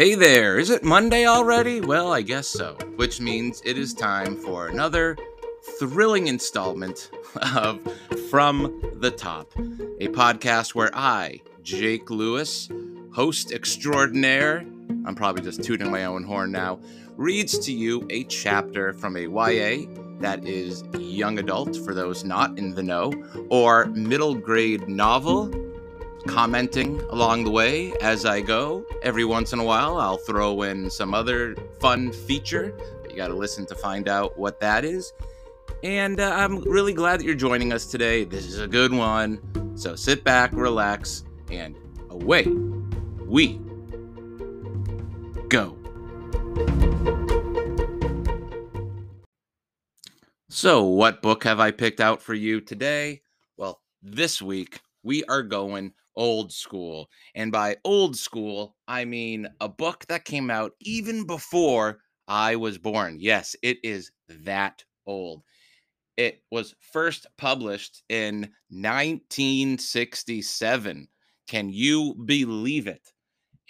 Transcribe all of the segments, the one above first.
Hey there, is it Monday already? Well, I guess so, which means it is time for another thrilling installment of From the Top, a podcast where I, Jake Lewis, host extraordinaire, I'm probably just tooting my own horn now, reads to you a chapter from a YA that is young adult for those not in the know, or middle grade novel commenting along the way as I go. Every once in a while, I'll throw in some other fun feature. You got to listen to find out what that is. And uh, I'm really glad that you're joining us today. This is a good one. So sit back, relax, and away we go. So, what book have I picked out for you today? Well, this week we are going old school. And by old school, I mean a book that came out even before I was born. Yes, it is that old. It was first published in 1967. Can you believe it?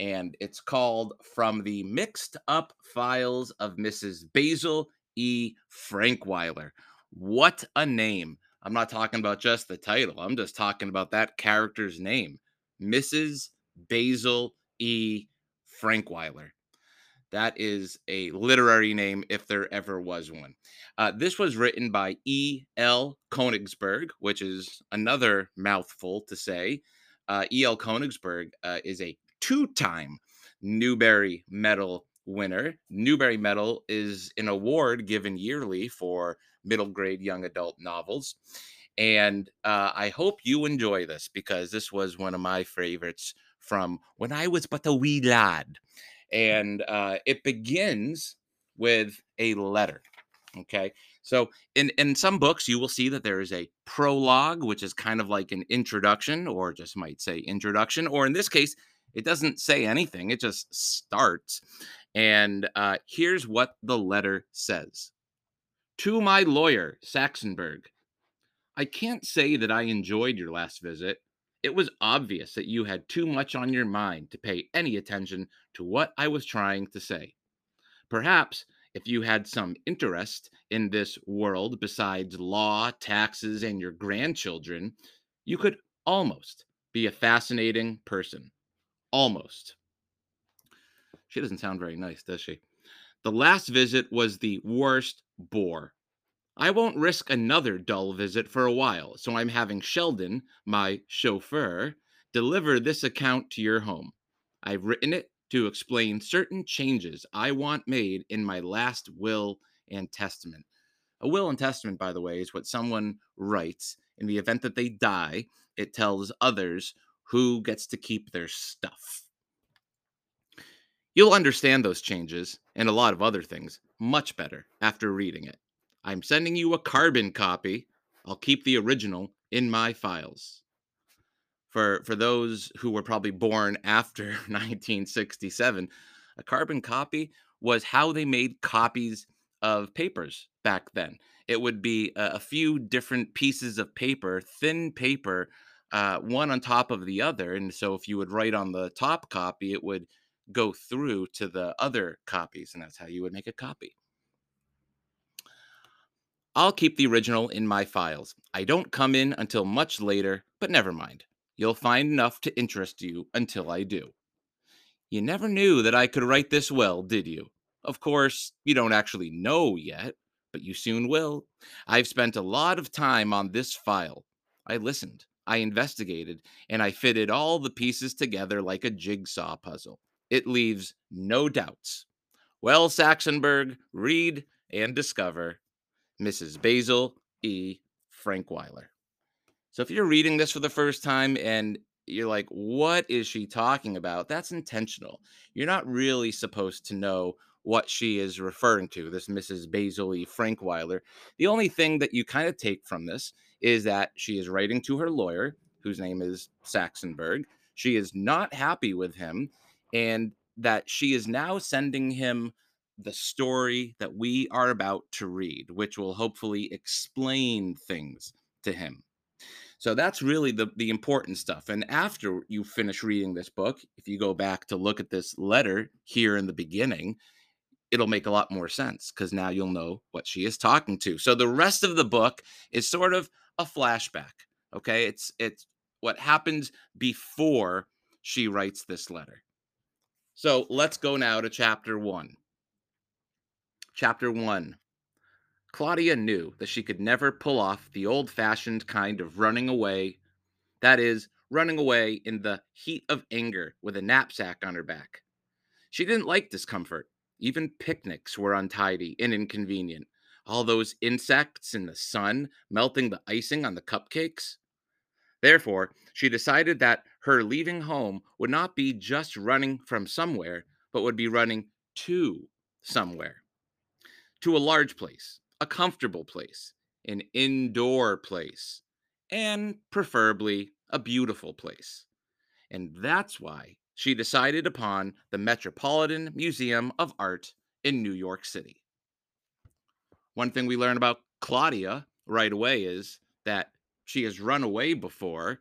And it's called From the Mixed Up Files of Mrs. Basil E. Frankweiler. What a name! I'm not talking about just the title. I'm just talking about that character's name, Mrs. Basil E. Frankweiler. That is a literary name if there ever was one. Uh, this was written by E. L. Konigsburg, which is another mouthful to say. Uh, E. L. Konigsburg uh, is a two time Newbery Medal winner. Newbery Medal is an award given yearly for middle grade young adult novels. And uh, I hope you enjoy this because this was one of my favorites from when I was but a wee lad. And uh, it begins with a letter. Okay. So in, in some books, you will see that there is a prologue, which is kind of like an introduction, or just might say introduction. Or in this case, it doesn't say anything, it just starts. And uh, here's what the letter says To my lawyer, Saxonberg, I can't say that I enjoyed your last visit. It was obvious that you had too much on your mind to pay any attention to what I was trying to say. Perhaps if you had some interest in this world besides law, taxes, and your grandchildren, you could almost be a fascinating person. Almost. She doesn't sound very nice, does she? The last visit was the worst bore. I won't risk another dull visit for a while, so I'm having Sheldon, my chauffeur, deliver this account to your home. I've written it to explain certain changes I want made in my last will and testament. A will and testament, by the way, is what someone writes in the event that they die. It tells others who gets to keep their stuff. You'll understand those changes and a lot of other things much better after reading it. I'm sending you a carbon copy. I'll keep the original in my files. For for those who were probably born after 1967, a carbon copy was how they made copies of papers back then. It would be a, a few different pieces of paper, thin paper, uh, one on top of the other. And so if you would write on the top copy, it would go through to the other copies, and that's how you would make a copy. I'll keep the original in my files. I don't come in until much later, but never mind. You'll find enough to interest you until I do. You never knew that I could write this well, did you? Of course, you don't actually know yet, but you soon will. I've spent a lot of time on this file. I listened, I investigated, and I fitted all the pieces together like a jigsaw puzzle. It leaves no doubts. Well, Saxonberg, read and discover Mrs. Basil E. Frankweiler. So if you're reading this for the first time and you're like, what is she talking about? That's intentional. You're not really supposed to know what she is referring to, this Mrs. Basil E. Frankweiler. The only thing that you kind of take from this is that she is writing to her lawyer, whose name is Saxonberg. She is not happy with him and that she is now sending him the story that we are about to read, which will hopefully explain things to him. So that's really the the important stuff. And after you finish reading this book, if you go back to look at this letter here in the beginning, it'll make a lot more sense because now you'll know what she is talking to. So the rest of the book is sort of a flashback. Okay. It's it's what happens before she writes this letter. So let's go now to chapter one. Chapter one. Claudia knew that she could never pull off the old fashioned kind of running away, that is, running away in the heat of anger with a knapsack on her back. She didn't like discomfort. Even picnics were untidy and inconvenient. All those insects in the sun melting the icing on the cupcakes. Therefore, she decided that her leaving home would not be just running from somewhere, but would be running to somewhere. To a large place, a comfortable place, an indoor place, and preferably a beautiful place. And that's why she decided upon the Metropolitan Museum of Art in New York City. One thing we learn about Claudia right away is that she has run away before,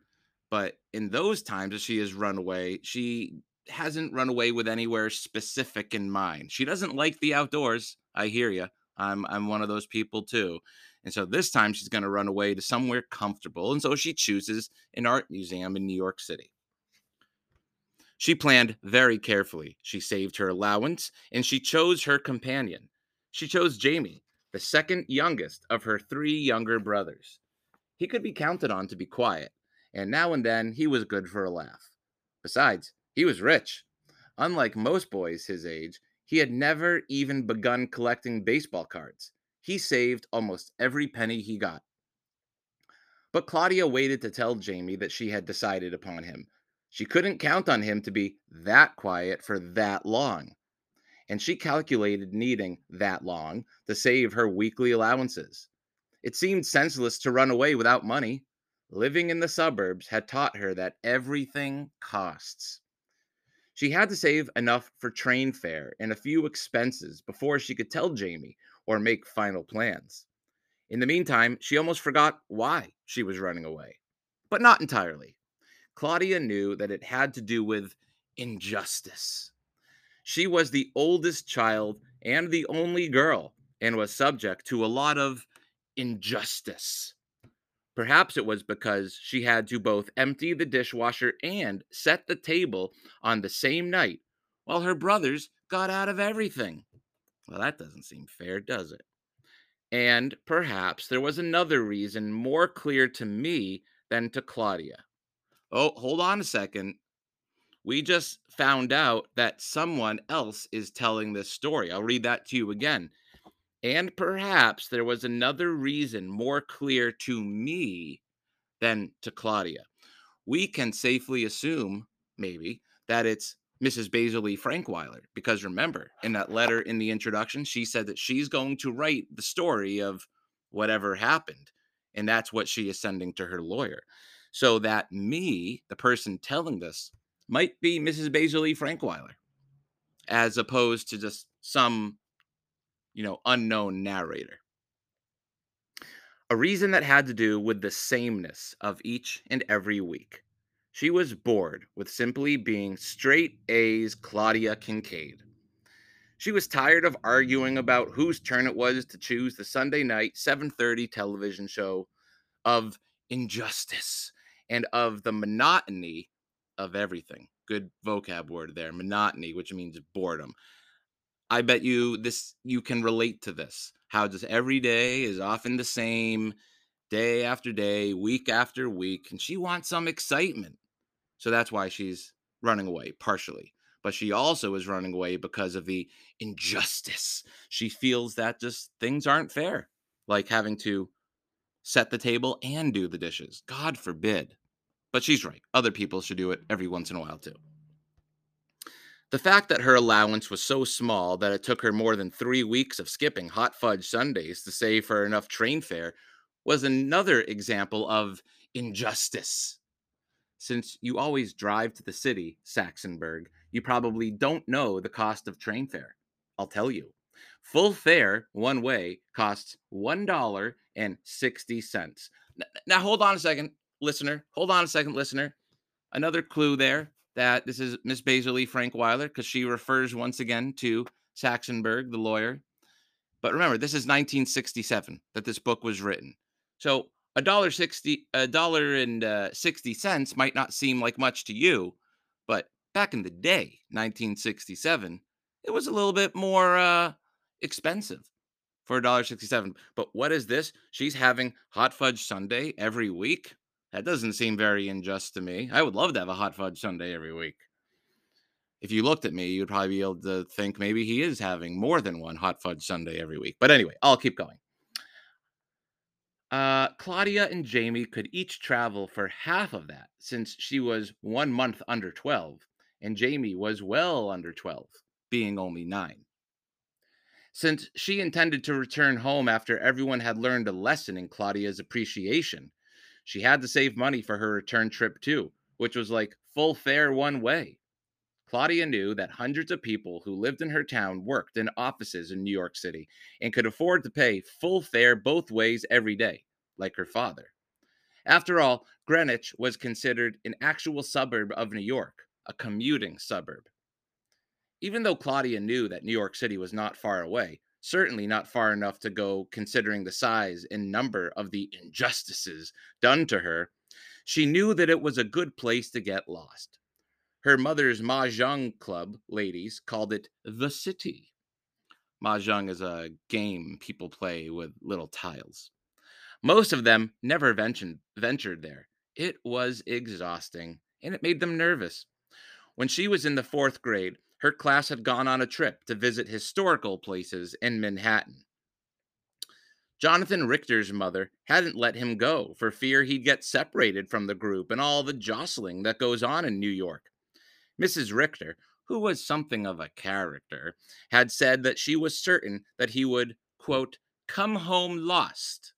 but in those times that she has run away, she hasn't run away with anywhere specific in mind. She doesn't like the outdoors. I hear you. I'm I'm one of those people too. And so this time she's going to run away to somewhere comfortable, and so she chooses an art museum in New York City. She planned very carefully. She saved her allowance and she chose her companion. She chose Jamie, the second youngest of her three younger brothers. He could be counted on to be quiet, and now and then he was good for a laugh. Besides, he was rich. Unlike most boys his age, he had never even begun collecting baseball cards. He saved almost every penny he got. But Claudia waited to tell Jamie that she had decided upon him. She couldn't count on him to be that quiet for that long. And she calculated needing that long to save her weekly allowances. It seemed senseless to run away without money. Living in the suburbs had taught her that everything costs. She had to save enough for train fare and a few expenses before she could tell Jamie or make final plans. In the meantime, she almost forgot why she was running away. But not entirely. Claudia knew that it had to do with injustice. She was the oldest child and the only girl and was subject to a lot of injustice. Perhaps it was because she had to both empty the dishwasher and set the table on the same night while her brothers got out of everything. Well, that doesn't seem fair, does it? And perhaps there was another reason more clear to me than to Claudia. Oh, hold on a second. We just found out that someone else is telling this story. I'll read that to you again. And perhaps there was another reason more clear to me than to Claudia. We can safely assume, maybe, that it's Mrs. Basil E. Frankweiler, because remember, in that letter in the introduction, she said that she's going to write the story of whatever happened. And that's what she is sending to her lawyer. So that me, the person telling this, might be Mrs. Basil E. Frankweiler, as opposed to just some you know, unknown narrator. A reason that had to do with the sameness of each and every week. She was bored with simply being straight A's Claudia Kincaid. She was tired of arguing about whose turn it was to choose the Sunday night 7:30 television show of injustice and of the monotony of everything. Good vocab word there, monotony, which means boredom. I bet you this you can relate to this. How just every day is often the same, day after day, week after week, and she wants some excitement. So that's why she's running away partially. But she also is running away because of the injustice. She feels that just things aren't fair, like having to set the table and do the dishes. God forbid. But she's right. Other people should do it every once in a while too. The fact that her allowance was so small that it took her more than three weeks of skipping hot fudge sundaes to save for enough train fare was another example of injustice. Since you always drive to the city, Saxonberg, you probably don't know the cost of train fare. I'll tell you. Full fare, one way, costs $1.60. Now, hold on a second. listener, hold on a second, listener. Another clue there that this is Miss Basil Frankweiler because she refers once again to Saxonberg, the lawyer. But remember, this is 1967 that this book was written. So a dollar sixty, a dollar and uh, sixty cents might not seem like much to you, but back in the day, 1967, it was a little bit more uh, expensive for a dollar sixty-seven. But what is this? She's having hot fudge sundae every week. That doesn't seem very unjust to me. I would love to have a hot fudge sundae every week. If you looked at me, you'd probably be able to think maybe he is having more than one hot fudge sundae every week. But anyway, I'll keep going. Uh, Claudia and Jamie could each travel for half of that since she was one month under 12 and Jamie was well under 12, being only nine. Since she intended to return home after everyone had learned a lesson in Claudia's appreciation, she had to save money for her return trip too, which was like full fare one way. Claudia knew that hundreds of people who lived in her town worked in offices in New York City and could afford to pay full fare both ways every day, like her father. After all, Greenwich was considered an actual suburb of New York, a commuting suburb. Even though Claudia knew that New York City was not far away, certainly not far enough to go considering the size and number of the injustices done to her, she knew that it was a good place to get lost. Her mother's Mahjong club ladies called it the city. Mahjong is a game people play with little tiles. Most of them never ventured, there. It was exhausting and it made them nervous. When she was in the fourth grade, her class had gone on a trip to visit historical places in Manhattan. Jonathan Richter's mother hadn't let him go for fear he'd get separated from the group and all the jostling that goes on in New York. Mrs. Richter, who was something of a character, had said that she was certain that he would, quote, come home lost.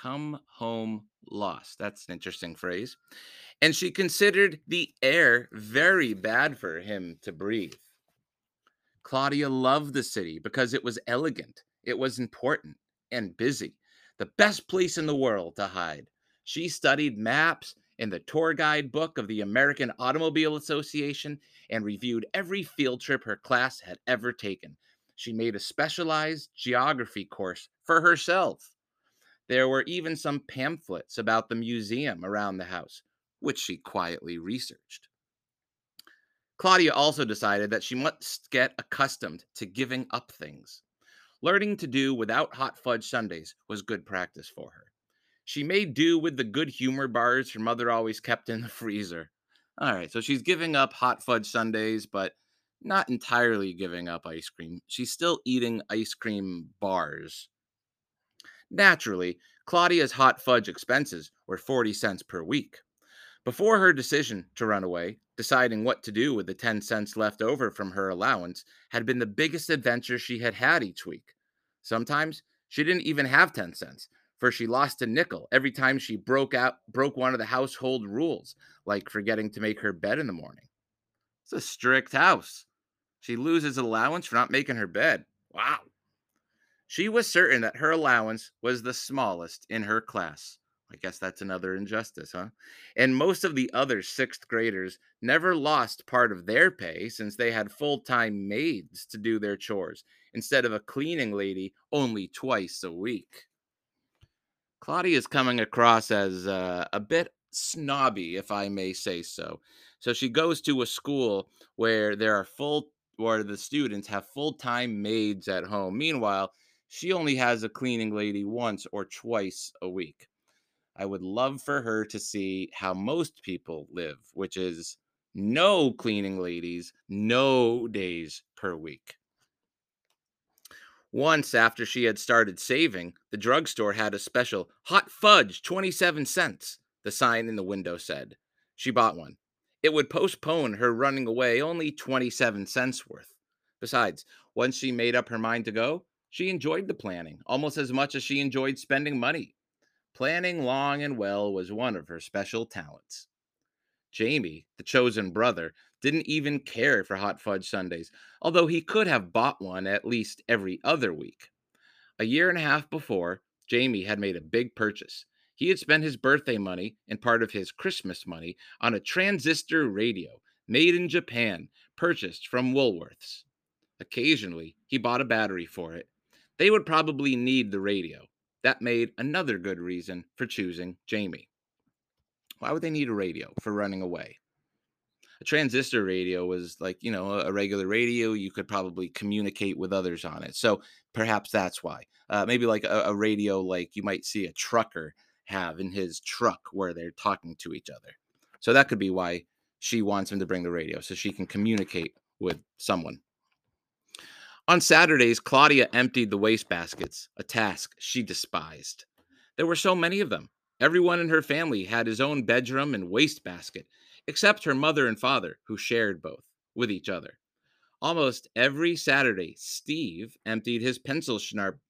Come home lost. That's an interesting phrase and she considered the air very bad for him to breathe. Claudia loved the city because it was elegant, it was important, and busy. The best place in the world to hide. She studied maps in the tour guide book of the American Automobile Association and reviewed every field trip her class had ever taken. She made a specialized geography course for herself. There were even some pamphlets about the museum around the house which she quietly researched. Claudia also decided that she must get accustomed to giving up things. Learning to do without hot fudge sundaes was good practice for her. She made do with the good humor bars her mother always kept in the freezer. All right, so she's giving up hot fudge sundaes, but not entirely giving up ice cream. She's still eating ice cream bars. Naturally, Claudia's hot fudge expenses were 40 cents per week. Before her decision to run away, deciding what to do with the 10 cents left over from her allowance had been the biggest adventure she had had each week. Sometimes she didn't even have 10 cents, for she lost a nickel every time she broke out broke one of the household rules, like forgetting to make her bed in the morning. It's a strict house. She loses allowance for not making her bed. Wow. She was certain that her allowance was the smallest in her class. I guess that's another injustice, huh? And most of the other sixth graders never lost part of their pay since they had full time maids to do their chores instead of a cleaning lady only twice a week. Claudia is coming across as uh, a bit snobby, if I may say so. So she goes to a school where there are full, where the students have full time maids at home. Meanwhile, she only has a cleaning lady once or twice a week. I would love for her to see how most people live, which is no cleaning ladies, no days per week. Once after she had started saving, the drugstore had a special hot fudge, 27 cents, the sign in the window said. She bought one. It would postpone her running away only 27 cents worth. Besides, once she made up her mind to go, she enjoyed the planning almost as much as she enjoyed spending money. Planning long and well was one of her special talents. Jamie, the chosen brother, didn't even care for hot fudge sundaes, although he could have bought one at least every other week. A year and a half before, Jamie had made a big purchase. He had spent his birthday money and part of his Christmas money on a transistor radio made in Japan, purchased from Woolworths. Occasionally, he bought a battery for it. They would probably need the radio. That made another good reason for choosing Jamie. Why would they need a radio for running away? A transistor radio was like, you know, a regular radio. You could probably communicate with others on it. So perhaps that's why. Uh, maybe like a, a radio, like you might see a trucker have in his truck where they're talking to each other. So that could be why she wants him to bring the radio so she can communicate with someone. On Saturdays, Claudia emptied the wastebaskets, a task she despised. There were so many of them. Everyone in her family had his own bedroom and wastebasket, except her mother and father, who shared both with each other. Almost every Saturday, Steve emptied his pencil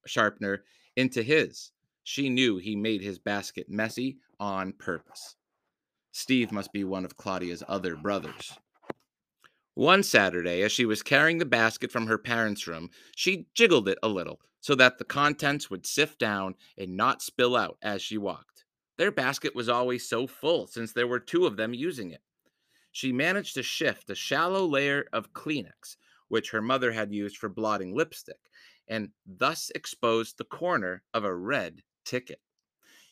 sharpener into his. She knew he made his basket messy on purpose. Steve must be one of Claudia's other brothers. One Saturday, as she was carrying the basket from her parents' room, she jiggled it a little so that the contents would sift down and not spill out as she walked. Their basket was always so full since there were two of them using it. She managed to shift a shallow layer of Kleenex, which her mother had used for blotting lipstick, and thus exposed the corner of a red ticket.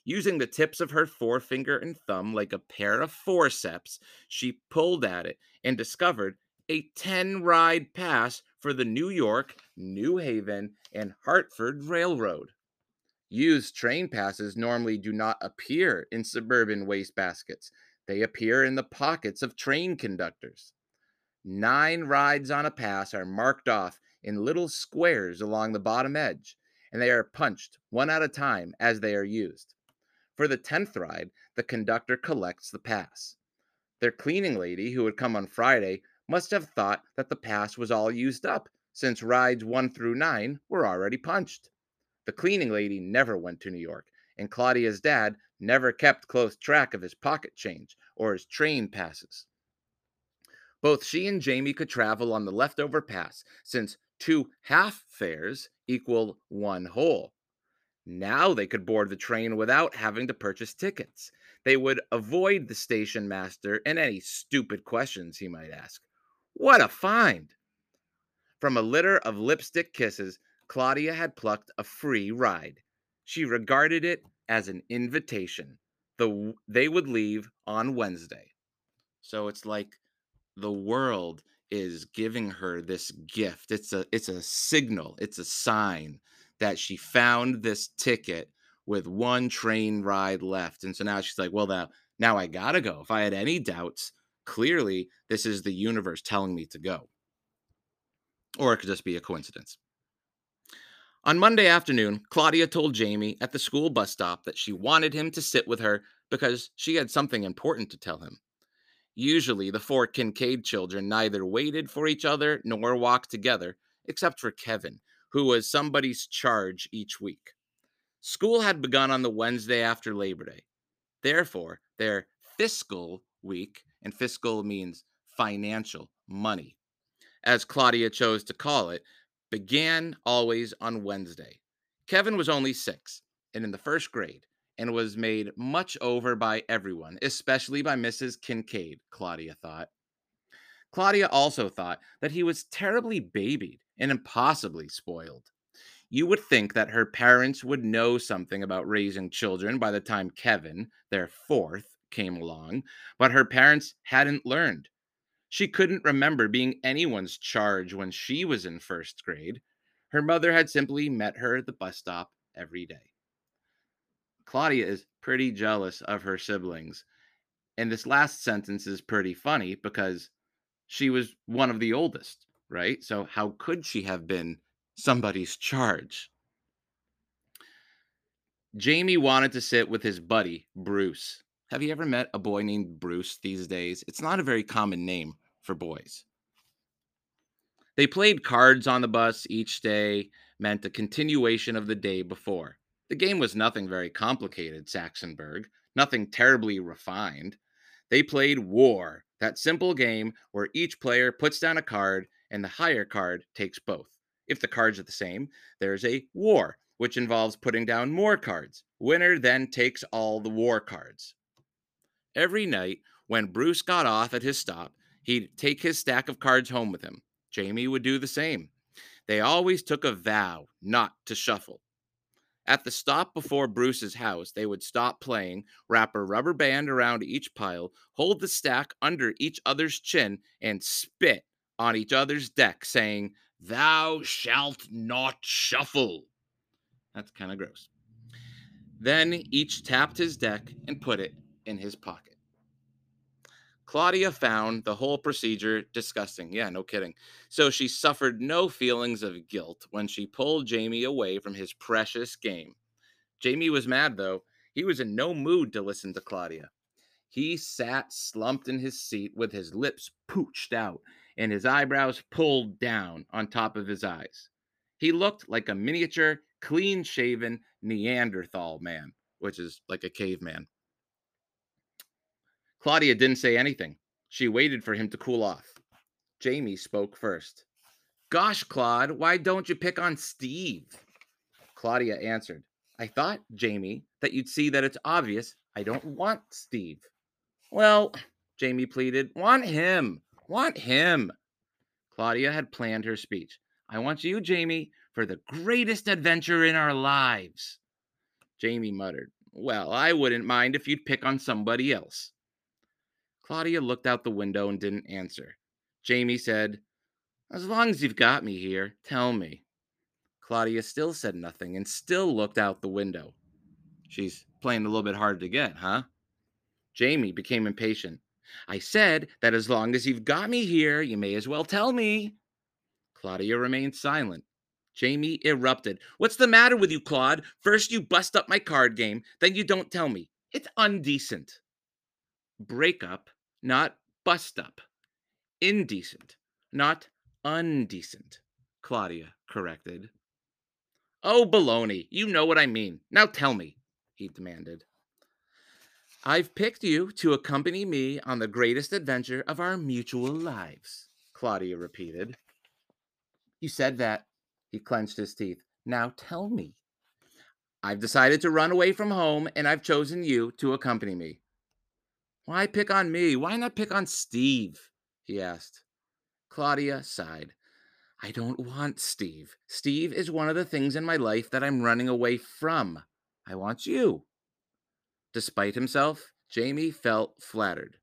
Using the tips of her forefinger and thumb like a pair of forceps, she pulled at it and discovered a 10 ride pass for the New York, New Haven, and Hartford Railroad. Used train passes normally do not appear in suburban wastebaskets, they appear in the pockets of train conductors. Nine rides on a pass are marked off in little squares along the bottom edge, and they are punched one at a time as they are used. For the 10th ride, the conductor collects the pass. Their cleaning lady, who would come on Friday, must have thought that the pass was all used up, since rides 1 through 9 were already punched. The cleaning lady never went to New York, and Claudia's dad never kept close track of his pocket change or his train passes. Both she and Jamie could travel on the leftover pass, since two half fares equal one whole. Now they could board the train without having to purchase tickets. They would avoid the station master and any stupid questions he might ask. What a find! From a litter of lipstick kisses, Claudia had plucked a free ride. She regarded it as an invitation. The, they would leave on Wednesday. So it's like the world is giving her this gift. It's a it's a signal, it's a sign that she found this ticket with one train ride left. And so now she's like, well, now, now I gotta go. If I had any doubts, clearly this is the universe telling me to go. Or it could just be a coincidence. On Monday afternoon, Claudia told Jamie at the school bus stop that she wanted him to sit with her because she had something important to tell him. Usually, the four Kincaid children neither waited for each other nor walked together, except for Kevin, who was somebody's charge each week. School had begun on the Wednesday after Labor Day. Therefore, their fiscal week and fiscal means financial, money, as Claudia chose to call it, began always on Wednesday. Kevin was only six and in the first grade and was made much over by everyone, especially by Mrs. Kincaid, Claudia thought. Claudia also thought that he was terribly babied and impossibly spoiled. You would think that her parents would know something about raising children by the time Kevin, their fourth, came along, but her parents hadn't learned. She couldn't remember being anyone's charge when she was in first grade. Her mother had simply met her at the bus stop every day. Claudia is pretty jealous of her siblings. And this last sentence is pretty funny because she was one of the oldest, right? So, how could she have been somebody's charge? Jamie wanted to sit with his buddy, Bruce. Have you ever met a boy named Bruce these days? It's not a very common name for boys. They played cards on the bus each day, meant a continuation of the day before. The game was nothing very complicated, Saxonberg, nothing terribly refined. They played War, that simple game where each player puts down a card and the higher card takes both. If the cards are the same, there's a war. which involves putting down more cards. Winner then takes all the war cards. Every night, when Bruce got off at his stop, he'd take his stack of cards home with him. Jamie would do the same. They always took a vow not to shuffle. At the stop before Bruce's house, they would stop playing, wrap a rubber band around each pile, hold the stack under each other's chin, and spit on each other's deck, saying, Thou shalt not shuffle. That's kind of gross. Then each tapped his deck and put it in his pocket. Claudia found the whole procedure disgusting. Yeah, no kidding. So she suffered no feelings of guilt when she pulled Jamie away from his precious game. Jamie was mad, though. He was in no mood to listen to Claudia. He sat slumped in his seat with his lips pooched out and his eyebrows pulled down on top of his eyes. He looked like a miniature, clean shaven Neanderthal man, which is like a caveman. Claudia didn't say anything. She waited for him to cool off. Jamie spoke first. Gosh, Claude, why don't you pick on Steve? Claudia answered, I thought, Jamie, that you'd see that it's obvious I don't want Steve. Well, Jamie pleaded, want him. Want him. Claudia had planned her speech. I want you, Jamie, for the greatest adventure in our lives. Jamie muttered, Well, I wouldn't mind if you'd pick on somebody else. Claudia looked out the window and didn't answer. Jamie said, As long as you've got me here, tell me. Claudia still said nothing and still looked out the window. She's playing a little bit hard to get, huh? Jamie became impatient. I said that as long as you've got me here, you may as well tell me. Claudia remained silent. Jamie erupted. What's the matter with you, Claude? First you bust up my card game, then you don't tell me. It's undecent. Break up not bust up. Indecent, not undecent, Claudia corrected. Oh, baloney, you know what I mean. Now tell me, he demanded. I've picked you to accompany me on the greatest adventure of our mutual lives, Claudia repeated. You said that. He clenched his teeth. Now tell me. I've decided to run away from home, and I've chosen you to accompany me. Why pick on me? Why not pick on Steve? he asked. Claudia sighed. I don't want Steve. Steve is one of the things in my life that I'm running away from. I want you. Despite himself, Jamie felt flattered.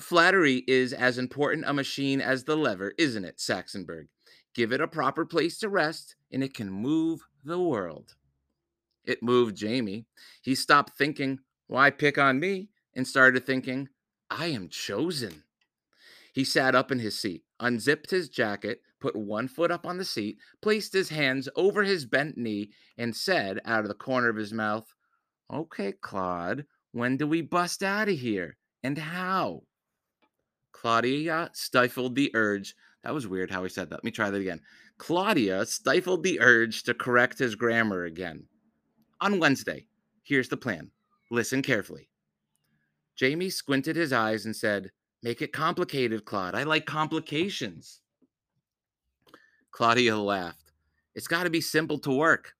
Flattery is as important a machine as the lever, isn't it, Saxonberg? Give it a proper place to rest, and it can move the world. It moved Jamie. He stopped thinking, Why pick on me? And started thinking, I am chosen. He sat up in his seat, unzipped his jacket, put one foot up on the seat, placed his hands over his bent knee, and said out of the corner of his mouth, Okay, Claude, when do we bust out of here? And how? Claudia stifled the urge. That was weird how he said that. Let me try that again. Claudia stifled the urge to correct his grammar again. On Wednesday, here's the plan. Listen carefully. Jamie squinted his eyes and said, Make it complicated, Claude. I like complications. Claudia laughed. It's got to be simple to work.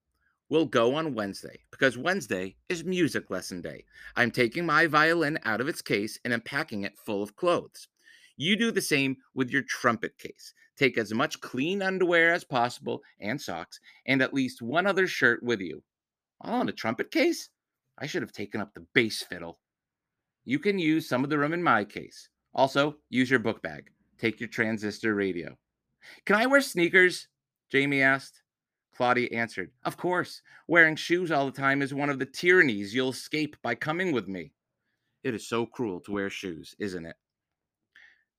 We'll go on Wednesday because Wednesday is music lesson day. I'm taking my violin out of its case and I'm packing it full of clothes. You do the same with your trumpet case. Take as much clean underwear as possible and socks and at least one other shirt with you. All in a trumpet case? I should have taken up the bass fiddle. You can use some of the room in my case. Also, use your book bag. Take your transistor radio. Can I wear sneakers? Jamie asked. Claudia answered, Of course. Wearing shoes all the time is one of the tyrannies you'll escape by coming with me. It is so cruel to wear shoes, isn't it?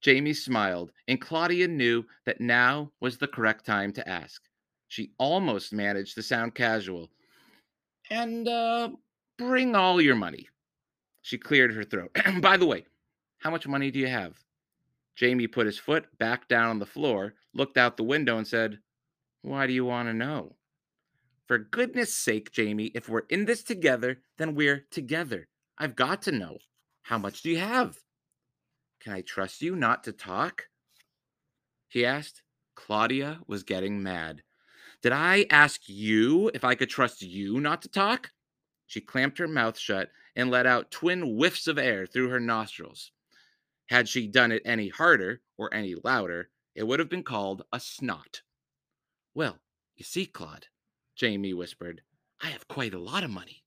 Jamie smiled, and Claudia knew that now was the correct time to ask. She almost managed to sound casual. And, uh, bring all your money. She cleared her throat. By the way, how much money do you have? Jamie put his foot back down on the floor, looked out the window, and said, Why do you want to know? For goodness sake, Jamie, if we're in this together, then we're together. I've got to know. How much do you have? Can I trust you not to talk? He asked. Claudia was getting mad. Did I ask you if I could trust you not to talk? She clamped her mouth shut and let out twin whiffs of air through her nostrils. Had she done it any harder or any louder, it would have been called a snot. Well, you see, Claude, Jamie whispered, I have quite a lot of money.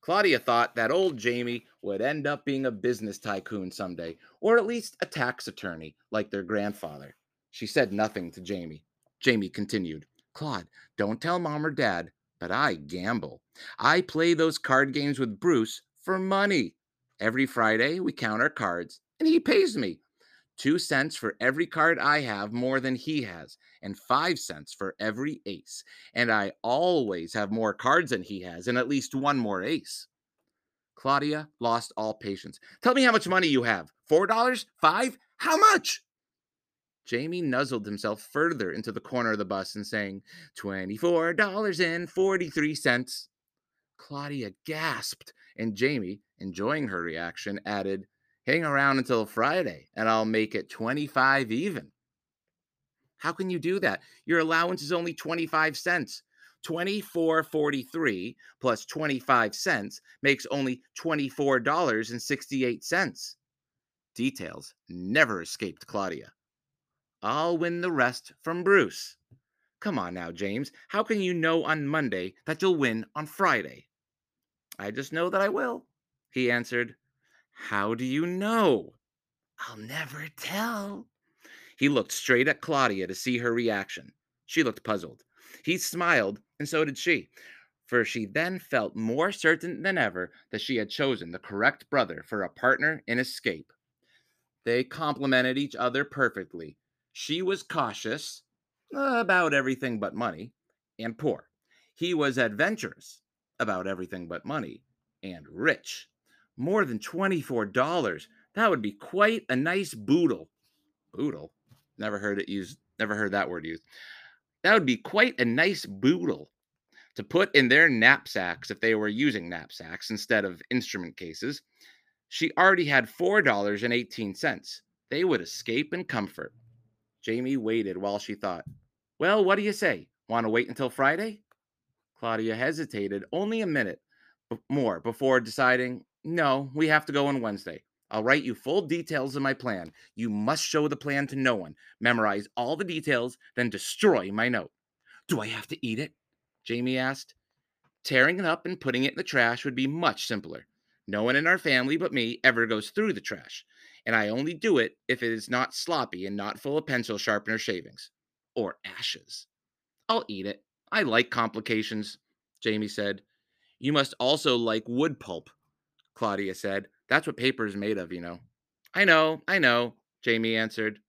Claudia thought that old Jamie would end up being a business tycoon someday, or at least a tax attorney like their grandfather. She said nothing to Jamie. Jamie continued, Claude, don't tell mom or dad, but I gamble. I play those card games with Bruce for money. Every Friday, we count our cards, and he pays me two cents for every card I have more than he has, and five cents for every ace. And I always have more cards than he has, and at least one more ace. Claudia lost all patience. Tell me how much money you have. Four dollars? Five? How much? Jamie nuzzled himself further into the corner of the bus and saying, $24.43. Claudia gasped, and Jamie, enjoying her reaction, added, Hang around until Friday and I'll make it 25 even. How can you do that? Your allowance is only 25 cents. 24.43 plus 25 cents makes only $24.68. Details never escaped Claudia. I'll win the rest from Bruce. Come on now, James. How can you know on Monday that you'll win on Friday? I just know that I will, he answered. How do you know? I'll never tell. He looked straight at Claudia to see her reaction. She looked puzzled. He smiled, and so did she, for she then felt more certain than ever that she had chosen the correct brother for a partner in escape. They complemented each other perfectly. She was cautious uh, about everything but money and poor. He was adventurous about everything but money and rich more than $24. That would be quite a nice boodle. Boodle? Never heard it used, never heard that word used. That would be quite a nice boodle to put in their knapsacks if they were using knapsacks instead of instrument cases. She already had $4.18. They would escape in comfort. Jamie waited while she thought. Well, what do you say? Want to wait until Friday? Claudia hesitated only a minute more before deciding no, we have to go on Wednesday. I'll write you full details of my plan. You must show the plan to no one. Memorize all the details, then destroy my note. Do I have to eat it? Jamie asked. Tearing it up and putting it in the trash would be much simpler. No one in our family but me ever goes through the trash, and I only do it if it is not sloppy and not full of pencil sharpener shavings or ashes. I'll eat it. I like complications, Jamie said. You must also like wood pulp. Claudia said. That's what paper is made of, you know. I know, I know, Jamie answered.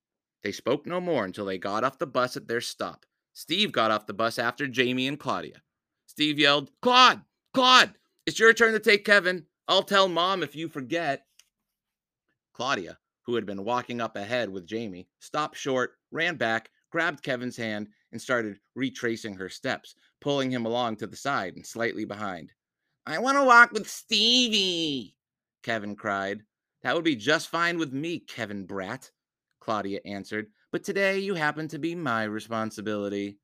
They spoke no more until they got off the bus at their stop. Steve got off the bus after Jamie and Claudia. Steve yelled, Claude, Claude, it's your turn to take Kevin. I'll tell mom if you forget. Claudia, who had been walking up ahead with Jamie, stopped short, ran back, grabbed Kevin's hand, and started retracing her steps, pulling him along to the side and slightly behind. I want to walk with Stevie, Kevin cried. That would be just fine with me, Kevin Brat, Claudia answered. But today you happen to be my responsibility.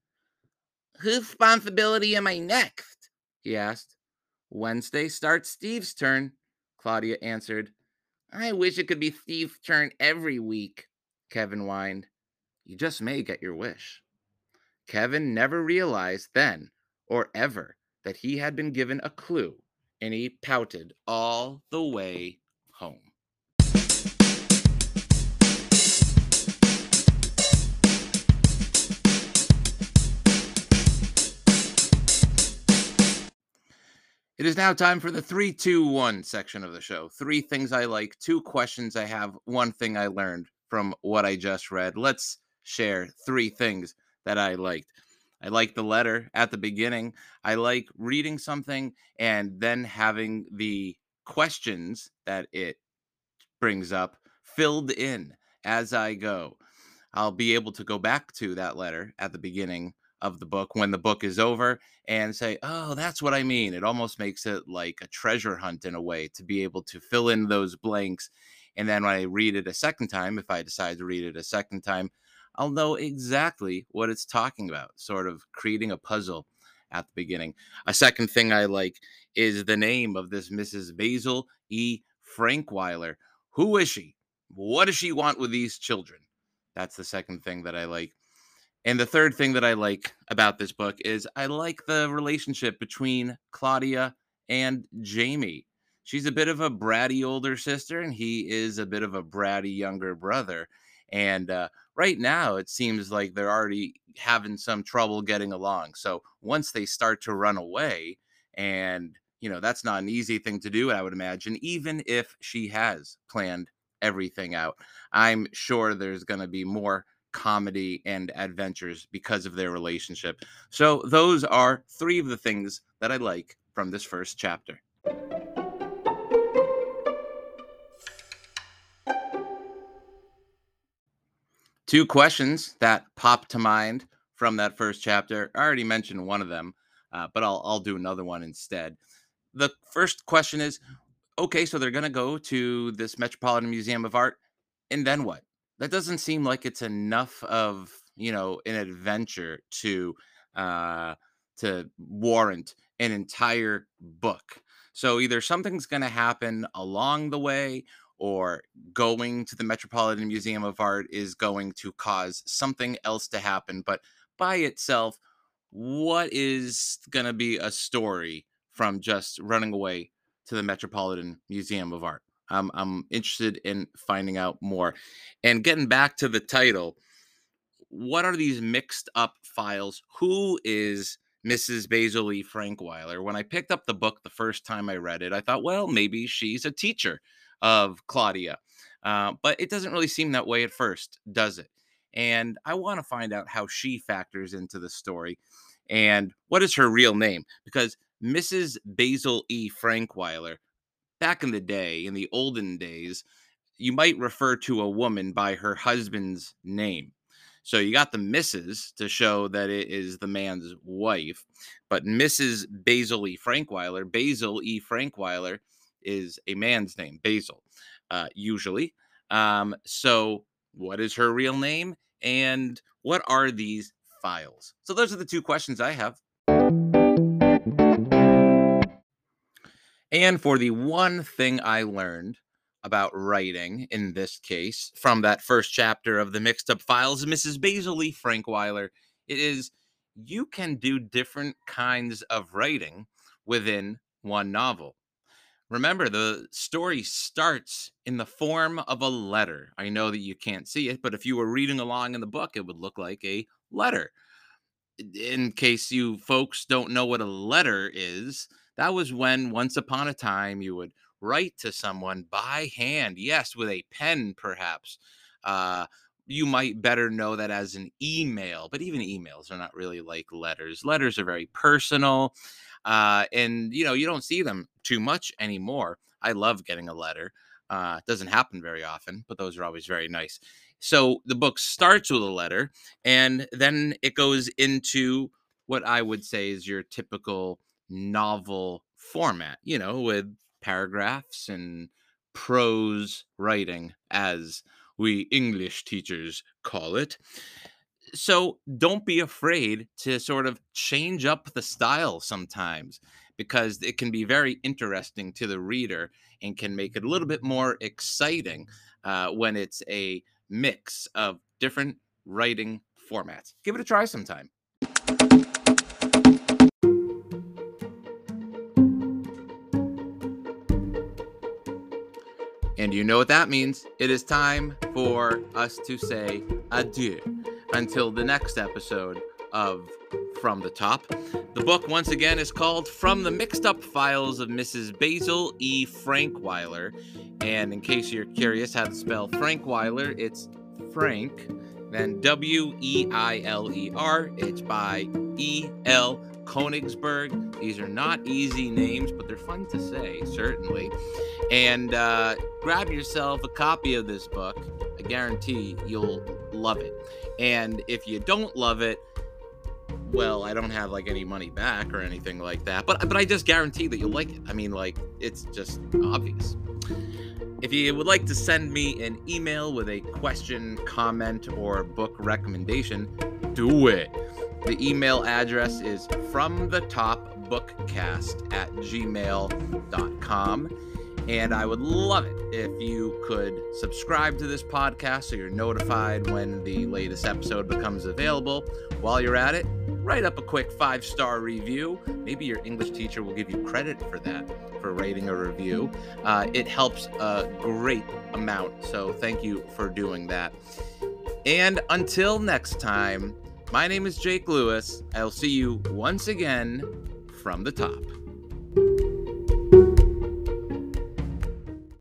Whose responsibility am I next? he asked. Wednesday starts Steve's turn, Claudia answered. I wish it could be Steve's turn every week, Kevin whined. You just may get your wish. Kevin never realized then or ever that he had been given a clue, and he pouted all the way home. It is now time for the three, two, one section of the show. Three things I like, two questions I have, one thing I learned from what I just read. Let's share three things that I liked. I like the letter at the beginning. I like reading something and then having the questions that it brings up filled in as I go. I'll be able to go back to that letter at the beginning of the book when the book is over and say, oh, that's what I mean. It almost makes it like a treasure hunt in a way to be able to fill in those blanks. And then when I read it a second time, if I decide to read it a second time, I'll know exactly what it's talking about, sort of creating a puzzle at the beginning. A second thing I like is the name of this Mrs. Basil E. Frankweiler. Who is she? What does she want with these children? That's the second thing that I like. And the third thing that I like about this book is I like the relationship between Claudia and Jamie. She's a bit of a bratty older sister, and he is a bit of a bratty younger brother. And uh, right now, it seems like they're already having some trouble getting along. So once they start to run away, and you know, that's not an easy thing to do, I would imagine, even if she has planned everything out. I'm sure there's going to be more comedy and adventures because of their relationship. So, those are three of the things that I like from this first chapter. Two questions that pop to mind from that first chapter. I already mentioned one of them, uh, but I'll, I'll do another one instead. The first question is okay, so they're going to go to this Metropolitan Museum of Art, and then what? That doesn't seem like it's enough of you know an adventure to uh, to warrant an entire book. So either something's going to happen along the way, or going to the Metropolitan Museum of Art is going to cause something else to happen. But by itself, what is going to be a story from just running away to the Metropolitan Museum of Art. I'm, I'm interested in finding out more. And getting back to the title, what are these mixed up files? Who is Mrs. Basil E. Frankweiler? When I picked up the book the first time I read it, I thought, well, maybe she's a teacher of Claudia. Uh, but it doesn't really seem that way at first, does it? And I want to find out how she factors into the story and what is her real name because Mrs. Basil E. Frankweiler, back in the day, in the olden days, you might refer to a woman by her husband's name. So you got the Mrs. to show that it is the man's wife, but Mrs. Basil E. Frankweiler, Basil E. Frankweiler is a man's name, Basil, uh, usually. Um, so what is her real name and what are these files? So those are the two questions I have. And for the one thing I learned about writing in this case from that first chapter of the mixed up files, Mrs. Basil E. Frankweiler, it is you can do different kinds of writing within one novel. Remember, the story starts in the form of a letter. I know that you can't see it, but if you were reading along in the book, it would look like a letter. In case you folks don't know what a letter is, that was when once upon a time you would write to someone by hand, yes, with a pen perhaps. Uh, you might better know that as an email, but even emails are not really like letters. Letters are very personal, uh, and you know you don't see them too much anymore. I love getting a letter. Uh, it doesn't happen very often, but those are always very nice. So the book starts with a letter, and then it goes into what I would say is your typical novel format, you know, with paragraphs and prose writing, as we English teachers call it. So don't be afraid to sort of change up the style sometimes because it can be very interesting to the reader and can make it a little bit more exciting uh, when it's a mix of different writing formats. Give it a try sometime. You know what that means. It is time for us to say adieu until the next episode of From the Top. The book, once again, is called From the Mixed Up Files of Mrs. Basil E. Frankweiler. And in case you're curious how to spell Frankweiler, it's Frank, then W E I L E R. It's by E L. Konigsburg. These are not easy names, but they're fun to say, certainly. And uh, grab yourself a copy of this book. I guarantee you'll love it. And if you don't love it, well, I don't have like any money back or anything like that, but but I just guarantee that you'll like it. I mean, like it's just obvious. If you would like to send me an email with a question, comment, or book recommendation, do it. The email address is from the top bookcast at gmail.com. And I would love it if you could subscribe to this podcast so you're notified when the latest episode becomes available. While you're at it, write up a quick five star review. Maybe your English teacher will give you credit for that, for writing a review. Uh, it helps a great amount. So thank you for doing that. And until next time, my name is Jake Lewis. I'll see you once again from the top.